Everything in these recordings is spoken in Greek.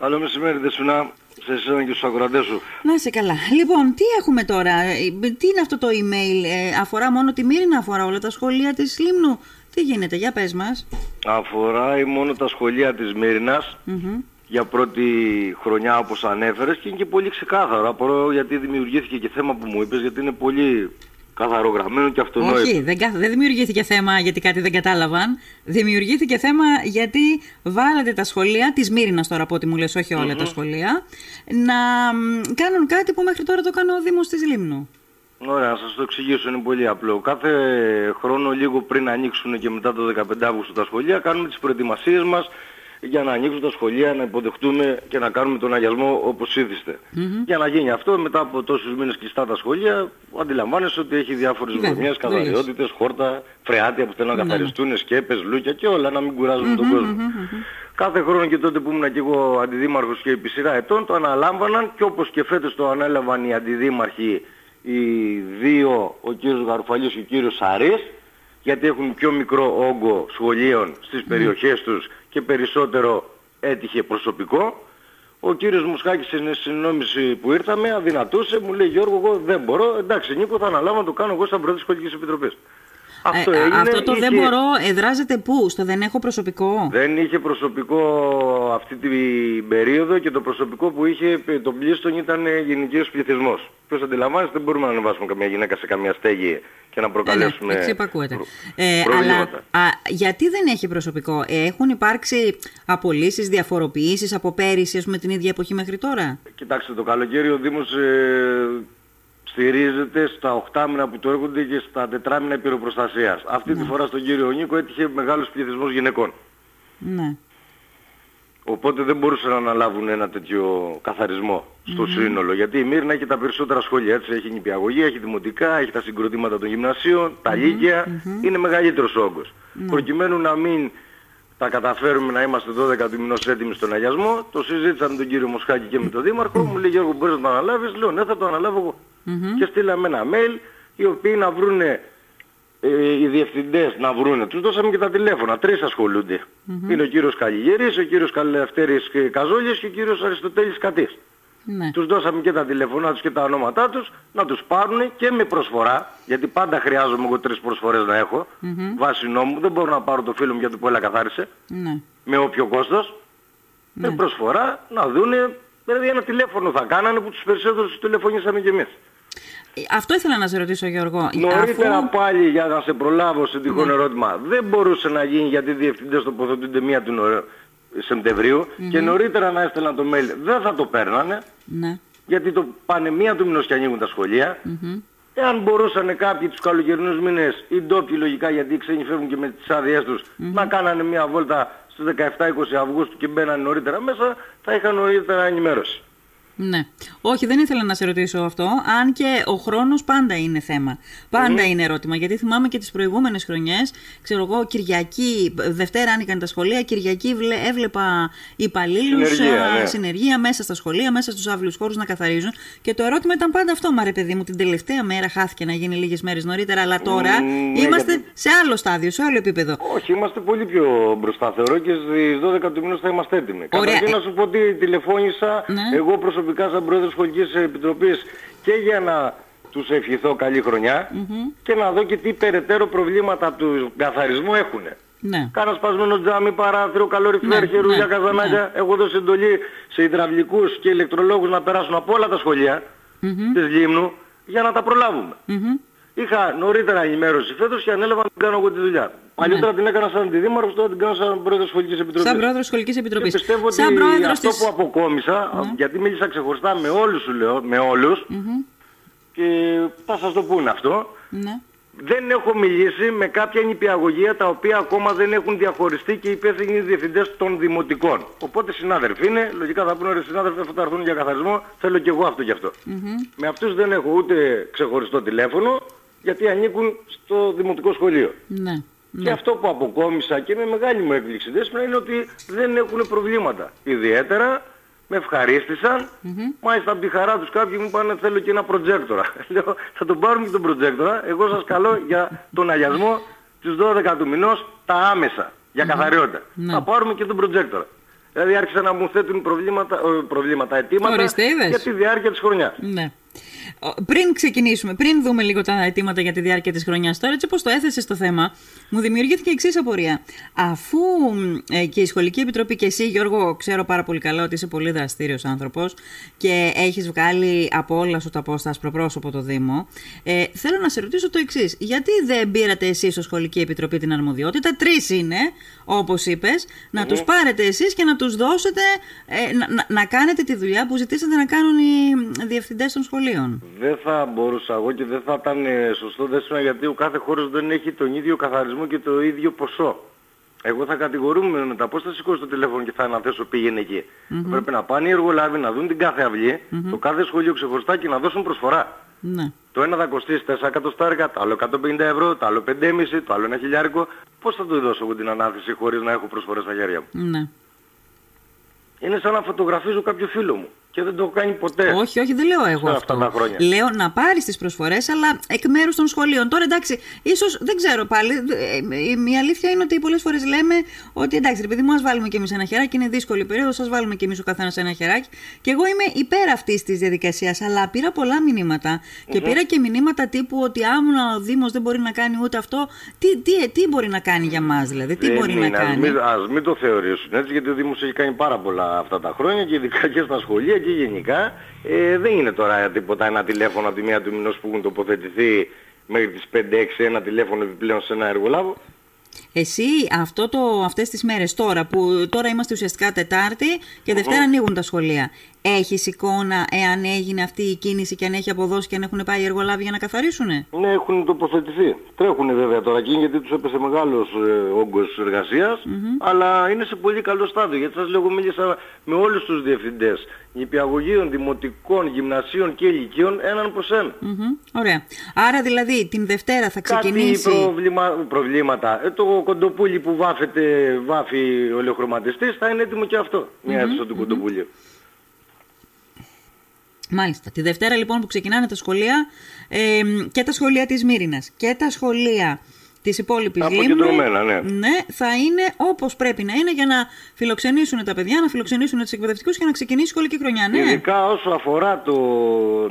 Καλό μεσημέρι, Δεσποινά, σε εσένα και στους ακροατές σου. Να είσαι καλά. Λοιπόν, τι έχουμε τώρα, ε, τι είναι αυτό το email, ε, αφορά μόνο τη Μύρινα, αφορά όλα τα σχολεία της Λίμνου; Τι γίνεται, για πες μας. Αφορά μόνο τα σχολεία της μυρινας για πρώτη χρονιά όπως ανέφερες και είναι και πολύ ξεκάθαρο. Απορώ γιατί δημιουργήθηκε και θέμα που μου είπες, γιατί είναι πολύ καθαρογραμμένο και αυτονόητο. Όχι, δεν, δεν δημιουργήθηκε θέμα γιατί κάτι δεν κατάλαβαν. Δημιουργήθηκε θέμα γιατί βάλατε τα σχολεία, της Μύρινας τώρα από ό,τι μου λες, όχι τα σχολεία, να κάνουν κάτι που μέχρι τώρα το κάνει ο Δήμος της Λίμνου. Ωραία, να σας το εξηγήσω, είναι πολύ απλό. Κάθε χρόνο λίγο πριν ανοίξουν και μετά το 15 Αύγουστο τα σχολεία, κάνουμε τις προετοιμασίες μας για να ανοίξουν τα σχολεία, να υποδεχτούμε και να κάνουμε τον αγιασμό όπως Για να γίνει αυτό, μετά από τόσους μήνες κλειστά τα σχολεία, αντιλαμβάνεσαι ότι έχει διάφορες βρωμιές, καθαριότητες, χόρτα, φρεάτια που θέλουν να ναι, καθαριστούν, σκέπες, λούκια και όλα, να μην κουράζουν τον κόσμο. Κάθε χρόνο και τότε που ήμουν και εγώ αντιδήμαρχος και επί σειρά ετών το αναλάμβαναν και όπως και φέτος το ανέλαβαν οι αντιδήμαρχοι οι δύο, ο κύριος Γαρουφαλής και ο κύριος Σαρής, γιατί έχουν πιο μικρό όγκο σχολείων στις περιοχές τους και περισσότερο έτυχε προσωπικό. Ο κύριος Μουσχάκης στην συνόμιση που ήρθαμε αδυνατούσε, μου λέει Γιώργο εγώ δεν μπορώ, εντάξει Νίκο θα αναλάβω να το κάνω εγώ σαν πρώτη σχολικής επιτροπής. Αυτό, ε, έγινε, αυτό το δεν μπορώ, εδράζεται πού, στο δεν έχω προσωπικό. Δεν είχε προσωπικό αυτή την περίοδο και το προσωπικό που είχε το πλήστον ήταν γενικός πληθυσμός. Ποιος αντιλαμβάνεστε δεν μπορούμε να ανεβάσουμε καμία γυναίκα σε καμία στέγη και να προκαλέσουμε ναι, ναι, ε, αλλά α, γιατί δεν έχει προσωπικό, έχουν υπάρξει απολύσεις, διαφοροποιήσεις από πέρυσι με την ίδια εποχή μέχρι τώρα; Κοιτάξτε το καλοκαίρι ο Δήμος ε, στηρίζεται στα 8 μήνα που του έρχονται και στα 4 μήνα πυροπροστασίας. Αυτή τη ναι. φορά στον κύριο Νίκο έτυχε μεγάλος πληθυσμός γυναικών. Ναι. Οπότε δεν μπορούσαν να αναλάβουν ένα τέτοιο καθαρισμό στο σύνολο. Γιατί η Μύρνα έχει τα περισσότερα σχόλια. Έτσι έχει νηπιαγωγία, έχει δημοτικά, έχει τα συγκροτήματα των γυμνασίων, τα λύκεια. Είναι μεγαλύτερος όγκος. Ναι. Προκειμένου να μην τα καταφέρουμε να είμαστε 12 του μηνός έτοιμοι στον αγιασμό, το συζήτησα με τον κύριο Μοσχάκη και με τον Δήμαρχο. Μου λέει Γιώργο μπορείς να το αναλάβεις; Λέω ναι θα το αναλάβω εγώ. Και στείλαμε ένα mail οι οποίοι να βρούνε ε, οι διευθυντές να βρούνε. Τους δώσαμε και τα τηλέφωνα. Τρεις ασχολούνται. Είναι ο κύριος Καλλιγέρης, ο κύριος Καλευτέρης Καζόλης και ο κύριος Αριστοτέλης Κατής. Ναι. Τους δώσαμε και τα τηλεφωνά τους και τα ονόματά τους να τους πάρουν και με προσφορά, γιατί πάντα χρειάζομαι εγώ τρεις προσφορές να έχω, mm-hmm. βάσει νόμου, δεν μπορώ να πάρω το φίλο μου γιατί που καθάρισε, ναι. με όποιο κόστος, με ναι. προσφορά να δούνε, δηλαδή ένα τηλέφωνο θα κάνανε που τους περισσότερους τους τηλεφωνήσαμε κι εμείς. Αυτό ήθελα να σε ρωτήσω Γιώργο. Νωρίτερα Αφού... πάλι για να σε προλάβω σε τυχόν ναι. ερώτημα. Δεν μπορούσε να γίνει γιατί οι διευθυντές τοποθετούνται μία του Σεπτεμβρίου και νωρίτερα να έστελναν το mail. Δεν θα το παίρνανε. Ναι. Γιατί το πάνε μία του μηνός και ανοίγουν τα σχολεία. Εάν μπορούσαν κάποιοι τους καλοκαιρινούς μήνες, οι ντόπιοι λογικά γιατί οι ξένοι φεύγουν και με τις άδειές τους, να κάνανε μία βόλτα στις 17-20 Αυγούστου και μπαίνανε νωρίτερα μέσα, θα είχαν νωρίτερα ενημέρωση. Ναι. Όχι, δεν ήθελα να σε ρωτήσω αυτό. Αν και ο χρόνος πάντα είναι θέμα. Πάντα είναι ερώτημα. Γιατί θυμάμαι και τις προηγούμενες χρονιές, ξέρω εγώ, Κυριακή, Δευτέρα άνοιγαν τα σχολεία, Κυριακή έβλεπα υπαλλήλους συνεργεία, ναι. συνεργεία μέσα στα σχολεία, μέσα στους αύλιου χώρους να καθαρίζουν. Και το ερώτημα ήταν πάντα αυτό, μα ρε παιδί μου, την τελευταία μέρα χάθηκε να γίνει λίγες μέρες νωρίτερα, αλλά τώρα ναι, είμαστε σε άλλο στάδιο, σε άλλο επίπεδο. Όχι, είμαστε πολύ πιο μπροστά, θεωρώ και στις 12 του μήνα θα είμαστε έτοιμοι. Καταρχήν να σου πω ότι τηλεφώνησα ναι. εγώ προσωπικά προσωπικά σαν πρόεδρος σχολικής επιτροπής και για να τους ευχηθώ καλή και να δω και τι περαιτέρω προβλήματα του καθαρισμού έχουν. Ναι. Κάνα σπασμένο τζάμι, παράθυρο, καλοριφέρ, ναι, χερούλια, ναι, καζανάκια. Ναι. Έχω δώσει εντολή σε υδραυλικούς και ηλεκτρολόγους να περάσουν από όλα τα σχολεία mm της Λίμνου για να τα προλάβουμε. Είχα νωρίτερα ενημέρωση φέτος και ανέλαβα να κάνω εγώ τη δουλειά. Παλιότερα ναι. την έκανα σαν αντιδήμαρχος, τώρα την κάνω σαν πρόεδρος σχολικής επιτροπής. Σαν πρόεδρος σχολικής επιτροπής. Και πιστεύω ότι αυτό που αποκόμισα, ναι. γιατί μίλησα ξεχωριστά με όλους σου λέω, με όλους, και θα σας το πούνε αυτό, ναι. δεν έχω μιλήσει με κάποια νηπιαγωγεία τα οποία ακόμα δεν έχουν διαχωριστεί και υπεύθυνοι διευθυντές των δημοτικών. Οπότε συνάδελφοι είναι, λογικά θα πούνε ρε συνάδελφοι θα έρθουν για καθαρισμό, θέλω και εγώ αυτό και αυτό. Με αυτούς δεν έχω ούτε ξεχωριστό τηλέφωνο, γιατί ανήκουν στο δημοτικό σχολείο. Ναι. Και ναι. αυτό που αποκόμισα και με μεγάλη μου έκπληξη δέσποινα είναι ότι δεν έχουν προβλήματα. Ιδιαίτερα με ευχαρίστησαν, mm-hmm. μάλιστα από τη χαρά τους κάποιοι μου είπαν θέλω και ένα προτζέκτορα. Λέω θα τον πάρουμε και τον προτζέκτορα, εγώ σας καλώ για τον αγιασμό τις 12 του μηνός τα άμεσα, για καθαριότητα. Ναι. Θα πάρουμε και τον προτζέκτορα. Δηλαδή άρχισαν να μου θέτουν προβλήματα, ε, προβλήματα αιτήματα Ορίστε, είδες. για τη διάρκεια της χρονιάς. Ναι. Ο- Πριν ξεκινήσουμε, πριν δούμε λίγο τα αιτήματα για τη διάρκεια της χρονιάς, τώρα έτσι όπως το έθεσε το θέμα, μου δημιουργήθηκε η εξής απορία. Αφού μ, ε, και η Σχολική Επιτροπή και εσύ, Γιώργο, ξέρω πάρα πολύ καλά ότι είσαι πολύ δραστήριος άνθρωπος και έχεις βγάλει από όλα σου τα πόστα προπρόσωπο το Δήμο, ε, θέλω να σε ρωτήσω το εξής. Γιατί δεν πήρατε εσείς ω Σχολική Επιτροπή την αρμοδιότητα, τρεις είναι, όπως είπες, να τους πάρετε εσείς και να τους δώσετε ε, να, να, να κάνετε τη δουλειά που ζητήσατε να κάνουν οι διευθυντές των σχολείων. Δεν θα μπορούσα εγώ και δεν θα ήταν ε, σωστό δέσμευμα γιατί ο κάθε χώρος δεν έχει τον ίδιο καθαρισμό και το ίδιο ποσό. Εγώ θα κατηγορούμε μετά πώς θα σηκώσω το τηλέφωνο και θα αναθέσω πήγαινε εκεί. Πρέπει να πάνε οι εργολάβοι να δουν την κάθε αυλή, το κάθε σχολείο ξεχωριστά και να δώσουν προσφορά. Ναι. Το ένα θα κοστίσει 4 εκατοστάρικα, το άλλο 150 ευρώ, το άλλο 5,5, το άλλο ένα χιλιάρικο. Πώς θα το δώσω εγώ την ανάθεση χωρίς να έχω προσφορές στα χέρια μου; ναι. Είναι σαν να φωτογραφίζω κάποιο φίλο μου και δεν το έχω κάνει ποτέ. Όχι, όχι, δεν λέω εγώ Σε αυτό. αυτά τα χρόνια. Λέω να πάρεις τις προσφορές, αλλά εκ μέρους των σχολείων. Τώρα εντάξει, ίσως δεν ξέρω πάλι. ε, Η αλήθεια είναι ότι πολλές φορές λέμε ότι εντάξει, ρε παιδί μου, ας βάλουμε κι εμείς ένα χεράκι. Είναι δύσκολη περίοδος, ας βάλουμε κι εμείς ο καθένας ένα χεράκι. Και εγώ είμαι υπέρ αυτής της διαδικασίας. Αλλά πήρα πολλά μηνύματα και πήρα και μηνύματα τύπου ότι άμα ο Δήμος δεν μπορεί να κάνει ούτε αυτό, τι, τι, τι μπορεί να κάνει για μας, δηλαδή, τι Δεν μπορεί να είναι, ας κάνει; μην, ας μην το θεωρήσουν έτσι, γιατί ο Δήμος έχει κάνει πάρα πολλά αυτά τα χρόνια και ειδικά και στα σχολεία και γενικά. Ε, δεν είναι τώρα τίποτα ένα τηλέφωνο από τη μία του μηνός που έχουν τοποθετηθεί μέχρι τις 5-6 ένα τηλέφωνο επιπλέον σε ένα εργολάβο. Εσύ αυτό το, αυτές τις μέρες τώρα που τώρα είμαστε ουσιαστικά Τετάρτη και Δευτέρα ανοίγουν τα σχολεία. Έχεις εικόνα εάν έγινε αυτή η κίνηση και αν έχει αποδώσει και αν έχουν πάει οι εργολάβοι για να καθαρίσουνε; Ναι, έχουν τοποθετηθεί. Τρέχουν βέβαια τώρα εκεί γιατί τους έπεσε μεγάλος ε, όγκος εργασίας, αλλά είναι σε πολύ καλό στάδιο. Γιατί σας λέω, εγώ μίλησα με όλους τους διευθυντές νηπιαγωγείων, δημοτικών, γυμνασίων και ηλικίων έναν προς ένα. Μμμ, Ωραία. Άρα δηλαδή την Δευτέρα θα Κάτι ξεκινήσει... προβλημα... προβλήματα. Ε, το κοντοπούλι που βάφεται, βάφει ο ελαιοχρωματιστής θα είναι έτοιμο και αυτό. Μια αίθουσα του κοντοπούλιου. Μάλιστα. Τη Δευτέρα λοιπόν που ξεκινάνε τα σχολεία ε, και τα σχολεία της Μύρινας και τα σχολεία της υπόλοιπης Λίμνου Αποκεντρωμένα, ναι. ναι, θα είναι όπως πρέπει να είναι για να φιλοξενήσουν τα παιδιά, να φιλοξενήσουν τους εκπαιδευτικούς και να ξεκινήσει η σχολική χρονιά. Ναι. Ειδικά όσο αφορά το,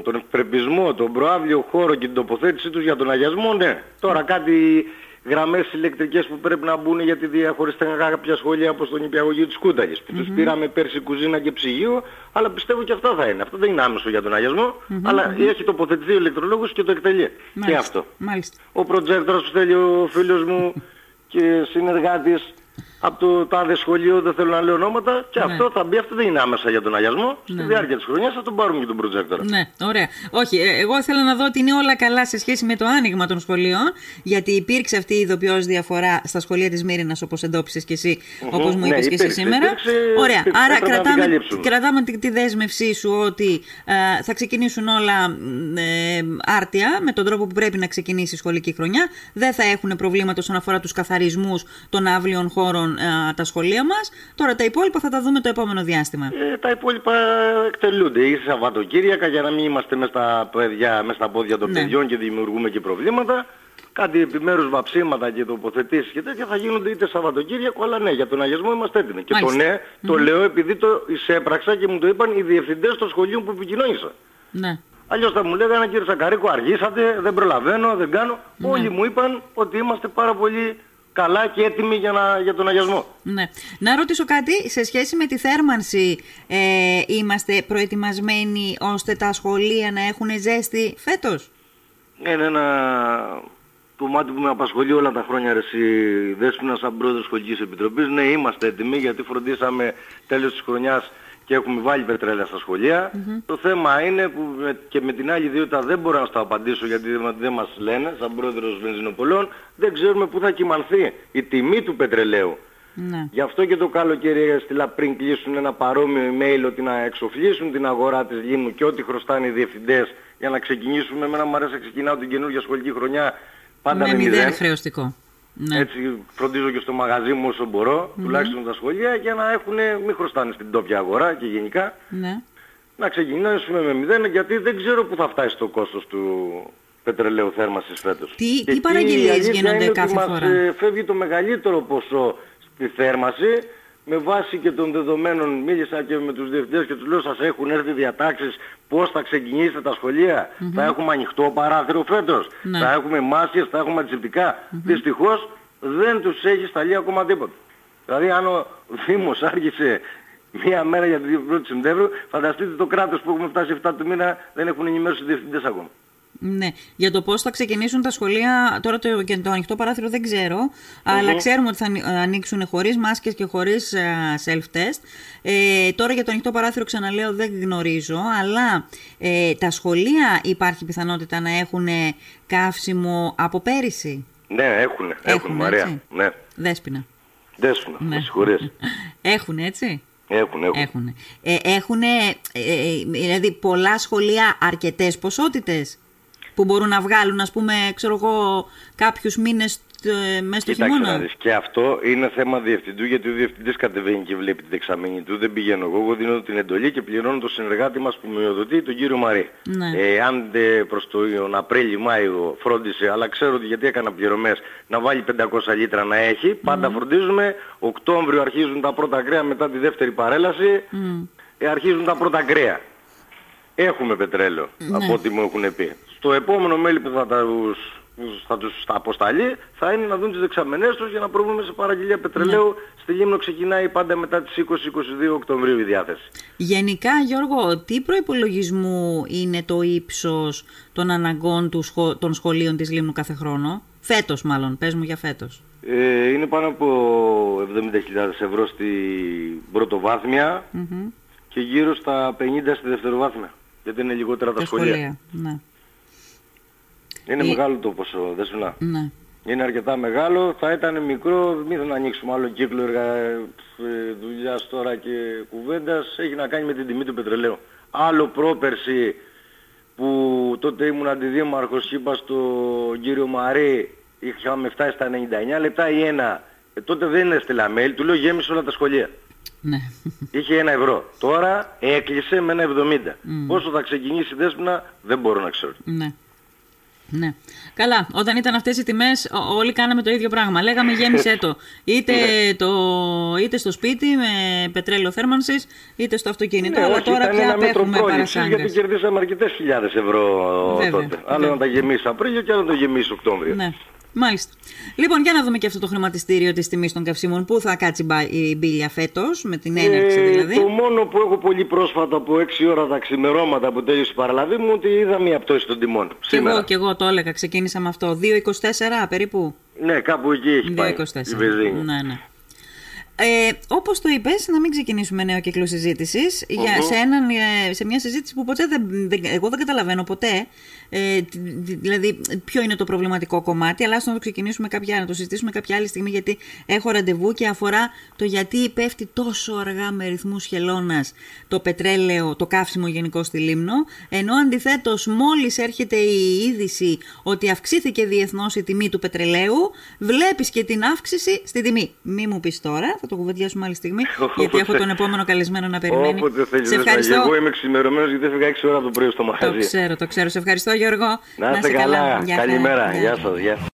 τον ευπρεπισμό, τον προάβλιο χώρο και την τοποθέτησή τους για τον αγιασμό, ναι. Τώρα κάτι γραμμές ηλεκτρικές που πρέπει να μπουν γιατί διαχωριστήκαν κάποια σχόλια όπως τον υπηαγωγείο της Κούταλης. που Τους πήραμε πέρσι κουζίνα και ψυγείο, αλλά πιστεύω και αυτά θα είναι. Αυτό δεν είναι άμεσο για τον αγιασμό, αλλά έχει τοποθετηθεί ο ηλεκτρολόγος και το εκτελεί. Και Μάλιστα. αυτό. Μάλιστα. Ο προτζέκτορας που θέλει ο φίλος μου και συνεργάτης από το τάδε σχολείο, δεν θέλω να λέω ονόματα, και Ναι. αυτό θα μπει, αυτό δεν είναι άμεσα για τον αγιασμό. Στη διάρκεια της χρονιάς θα τον πάρουμε και τον προτζέκτορα. Ναι, ωραία. Όχι, ε, εγώ ήθελα να δω ότι είναι όλα καλά σε σχέση με το άνοιγμα των σχολείων, γιατί υπήρξε αυτή η ειδοποιώς διαφορά στα σχολεία της Μύρινας, όπως εντόπισες και εσύ, όπως μου Ναι, είπες και εσύ υπήρξε, σήμερα. υπήρξε, Ωραία. υπήρξε, Άρα έπρεπε να την κρατάμε, καλύψουμε. κρατάμε τη, τη δέσμευσή σου ότι ε, θα ξεκινήσουν όλα μ, ε, άρτια, με τον τρόπο που πρέπει να ξεκινήσει η σχολική χρονιά. Δεν θα έχουν προβλήματα όσον αφορά τους καθαρισμούς των αύλιων χώρων ε, τα σχολεία μας. Τώρα τα υπόλοιπα θα τα δούμε το επόμενο διάστημα. Ε, τα υπόλοιπα εκτελούνται. Ή Σαββατοκύριακα για να μην είμαστε μέσα στα, παιδιά, μες στα πόδια των Ναι. παιδιών και δημιουργούμε και προβλήματα. Κάτι επιμέρους βαψίματα και τοποθετήσεις και τέτοια θα γίνονται είτε Σαββατοκύριακο, αλλά ναι, για τον αγιασμό είμαστε έτοιμοι. Και το Μάλιστα. ναι, το λέω επειδή το εισέπραξα και μου το είπαν οι διευθυντές των σχολείων που επικοινώνησα. Ναι. Αλλιώς θα μου λέγανε κύριε Σακαρίκο αργήσατε, δεν προλαβαίνω, δεν κάνω. Ναι. Όλοι μου είπαν ότι είμαστε πάρα πολύ καλά και έτοιμοι για, να, για τον αγιασμό. Ναι. Να ρωτήσω κάτι, σε σχέση με τη θέρμανση ε, είμαστε προετοιμασμένοι ώστε τα σχολεία να έχουν ζέστη φέτος; Είναι ένα κομμάτι που με απασχολεί όλα τα χρόνια ρε εσύ Δέσποινα σαν πρόεδρος σχολικής επιτροπής. Ναι, είμαστε έτοιμοι γιατί φροντίσαμε τέλος της χρονιάς και έχουμε βάλει πετρέλαια στα σχολεια Το θέμα είναι που με- και με την άλλη ιδιότητα δεν μπορώ να στο απαντήσω γιατί δεν, δεν μας λένε σαν πρόεδρος βενζινοπολών δεν ξέρουμε πού θα κυμανθεί η τιμή του πετρελαίου. Ναι. Γι' αυτό και το καλοκαίρι έστειλα πριν κλείσουν ένα παρόμοιο email ότι να εξοφλήσουν την αγορά της Λίμνου και ό,τι χρωστάνε οι διευθυντές για να ξεκινήσουμε. Εμένα μου αρέσει να ξεκινάω την καινούργια σχολική χρονιά πάντα με με, μηδέν μηδέν. χρεωστικό. Ναι. Έτσι φροντίζω και στο μαγαζί μου όσο μπορώ, τουλάχιστον τα σχολεία, για να έχουν, μην χρωστάνε στην τόπια αγορά και γενικά. ναι. Να ξεκινήσουμε με μηδέν γιατί δεν ξέρω πού θα φτάσει το κόστος του πετρελαίου θέρμανσης φέτος. Τι- Και τι εκεί παραγγελίες η αλήθεια γίνονται είναι ότι κάθε μας, φορά; ε, φεύγει το μεγαλύτερο ποσό στη θέρμανση με βάση και των δεδομένων μίλησα και με τους διευθυντές και τους λέω σας έχουν έρθει διατάξεις πώς θα ξεκινήσετε τα σχολεια Θα έχουμε ανοιχτό παράθυρο φέτος. Ναι. Θα έχουμε μάσκες, θα έχουμε αντισηπτικά. Δυστυχώς δεν τους έχει σταλεί ακόμα τίποτα. Δηλαδή αν ο Δήμος άρχισε μία μέρα για την 1η Σεπτέμβρου, φανταστείτε το κράτος που έχουμε φτάσει 7 του μήνα δεν έχουν ενημέρωση οι διευθυντές ακόμα. Ναι, για το πώς θα ξεκινήσουν τα σχολεία, τώρα το, και το ανοιχτό παράθυρο δεν ξέρω, αλλά ξέρουμε ότι θα ανοι- ανοίξουν χωρίς μάσκες και χωρίς ε, self-test. Ε, τώρα για το ανοιχτό παράθυρο ξαναλέω δεν γνωρίζω, αλλά ε, τα σχολεία υπάρχει πιθανότητα να έχουν καύσιμο από πέρυσι; Ναι, έχουν, έχουν, Έχουν, Μαρία. έτσι; Ναι. Δέσποινα. Δέσποινα, Ναι. με συγχωρείς. Έχουν έτσι; Έχουν, έχουν. Έχουν. Ε, έχουν, δηλαδή πολλά σχολεία αρκετές ποσότητες; Που μπορούν να βγάλουν, ας πούμε, ξέρω εγώ, κάποιους μήνες ε, μέσα στο Κοίταξε χειμώνα. να δεις. Και αυτό είναι θέμα διευθυντού γιατί ο διευθυντής κατεβαίνει και βλέπει τη δεξαμενή του. Δεν πηγαίνω εγώ. Εγώ δίνω την εντολή και πληρώνω τον συνεργάτη μας που με οδοτεί, τον κύριο Μαρή. Ναι. Ε, αν δε προς τον Απρίλιο-Μάιο φρόντισε, αλλά ξέρω ότι γιατί έκανα πληρωμές, να βάλει 500 λίτρα να έχει, πάντα φροντίζουμε. Οκτώβριο αρχίζουν τα πρώτα κρέα μετά τη δεύτερη παρέλαση. Μμ. ε, αρχίζουν τα πρώτα κρέα. Έχουμε πετρέλαιο, Ναι. από ό,τι μου έχουν πει. Στο επόμενο μέλη που θα, τα, θα τους τα αποσταλεί θα είναι να δουν τις δεξαμενές τους για να προβούμε σε παραγγελία πετρελαίου. Ναι. Στη Λίμνο ξεκινάει πάντα μετά τις 20-22 Οκτωβρίου η διάθεση. Γενικά, Γιώργο, τι προϋπολογισμού είναι το ύψος των αναγκών του σχο- των σχολείων της Λίμνου κάθε χρόνο; Φέτος μάλλον, πες μου για φέτος. Ε, είναι πάνω από 70.000 ευρώ στη πρωτοβάθμια Μμμ. και γύρω στα 50 στη δευτεροβάθμια. Γιατί είναι λιγότερα τα, Τα σχολεία. σχολεία. Ναι. Είναι Ε, μεγάλο το ποσό, δεν σου να. ναι. Είναι αρκετά μεγάλο, θα ήταν μικρό, μην να ανοίξουμε άλλο κύκλο εργα... ε, δουλειάς τώρα και κουβέντας, έχει να κάνει με την τιμή του πετρελαίου. Άλλο πρόπερση που τότε ήμουν αντιδήμαρχος και είπα στον κύριο Μαρή, είχαμε φτάσει στα 99 λεπτά ή ένα. Ε, τότε δεν έστειλα mail, του λέω γέμισε όλα τα σχολεία. ναι. Είχε ένα ευρώ. Τώρα έκλεισε με ένα 70. Πόσο θα ξεκινήσει η δέσποινα δεν μπορώ να ξέρω. Ναι. Ναι. Καλά, όταν ήταν αυτές οι τιμές ό- όλοι κάναμε το ίδιο πράγμα. Λέγαμε γέμισε το. Είτε, Ναι. το. είτε στο σπίτι με πετρέλαιο θέρμανσης, είτε στο αυτοκίνητο. Ναι, αλλά όχι, τώρα ήταν πια ένα μέτρο απέχουμε πρόληψης γιατί παρασάγκες. κερδίσαμε αρκετές χιλιάδες ευρώ Βέβαια, τότε. Άλλο βέβαια. να τα γεμίσει Απρίλιο και άλλο να το γεμίσει Οκτώβριο. Ναι. Μάλιστα. Λοιπόν, για να δούμε και αυτό το χρηματιστήριο της τιμής των καυσίμων. Πού θα κάτσει μπα- η μπίλια φέτος, με την έναρξη Ε, δηλαδή; Το μόνο που έχω πολύ πρόσφατα από 6 ώρα τα ξημερώματα που τέλειωσε η παραλαβή μου ότι είδα μία πτώση των τιμών. Και Σήμερα. εγώ, και εγώ το έλεγα, ξεκίνησα με αυτό. 2,24 περίπου; Ναι, κάπου εκεί έχει πάει 2,24. η βενζίνη. Ναι, ναι. Ε, Όπως το είπες, να μην ξεκινήσουμε νέο κύκλο συζήτησης για σε, έναν, ε, σε μια συζήτηση που ποτέ δεν, δεν- εγώ δεν καταλαβαίνω ποτέ. Ε, τι- δη- δηλαδή, ποιο είναι το προβληματικό κομμάτι, αλλά ας να το ξεκινήσουμε κάποια, να το συζητήσουμε κάποια άλλη στιγμή, γιατί έχω ραντεβού και αφορά το γιατί πέφτει τόσο αργά με ρυθμούς χελώνας το πετρέλαιο, το καύσιμο γενικώ στη Λίμνο, ενώ αντιθέτως, μόλις έρχεται η είδηση ότι αυξήθηκε διεθνώς η τιμή του πετρελαίου, βλέπεις και την αύξηση στη τιμή. Μη μου πεις τώρα, θα το κουβεντιάσουμε άλλη στιγμή, γιατί έχω τον επόμενο καλεσμένο να περιμένει. Όποτε θέλεις Σε δεν θα ευχαριστώ. Εγώ είμαι ξημερωμένος γιατί έφυγα 6 ώρα το πρωί στο Το μαγαζί. ξέρω, το ξέρω. Σε ευχαριστώ Γιώργο. Να είστε καλά. Γεια χαρά. Καλημέρα. Γεια. Γεια σας. Γεια.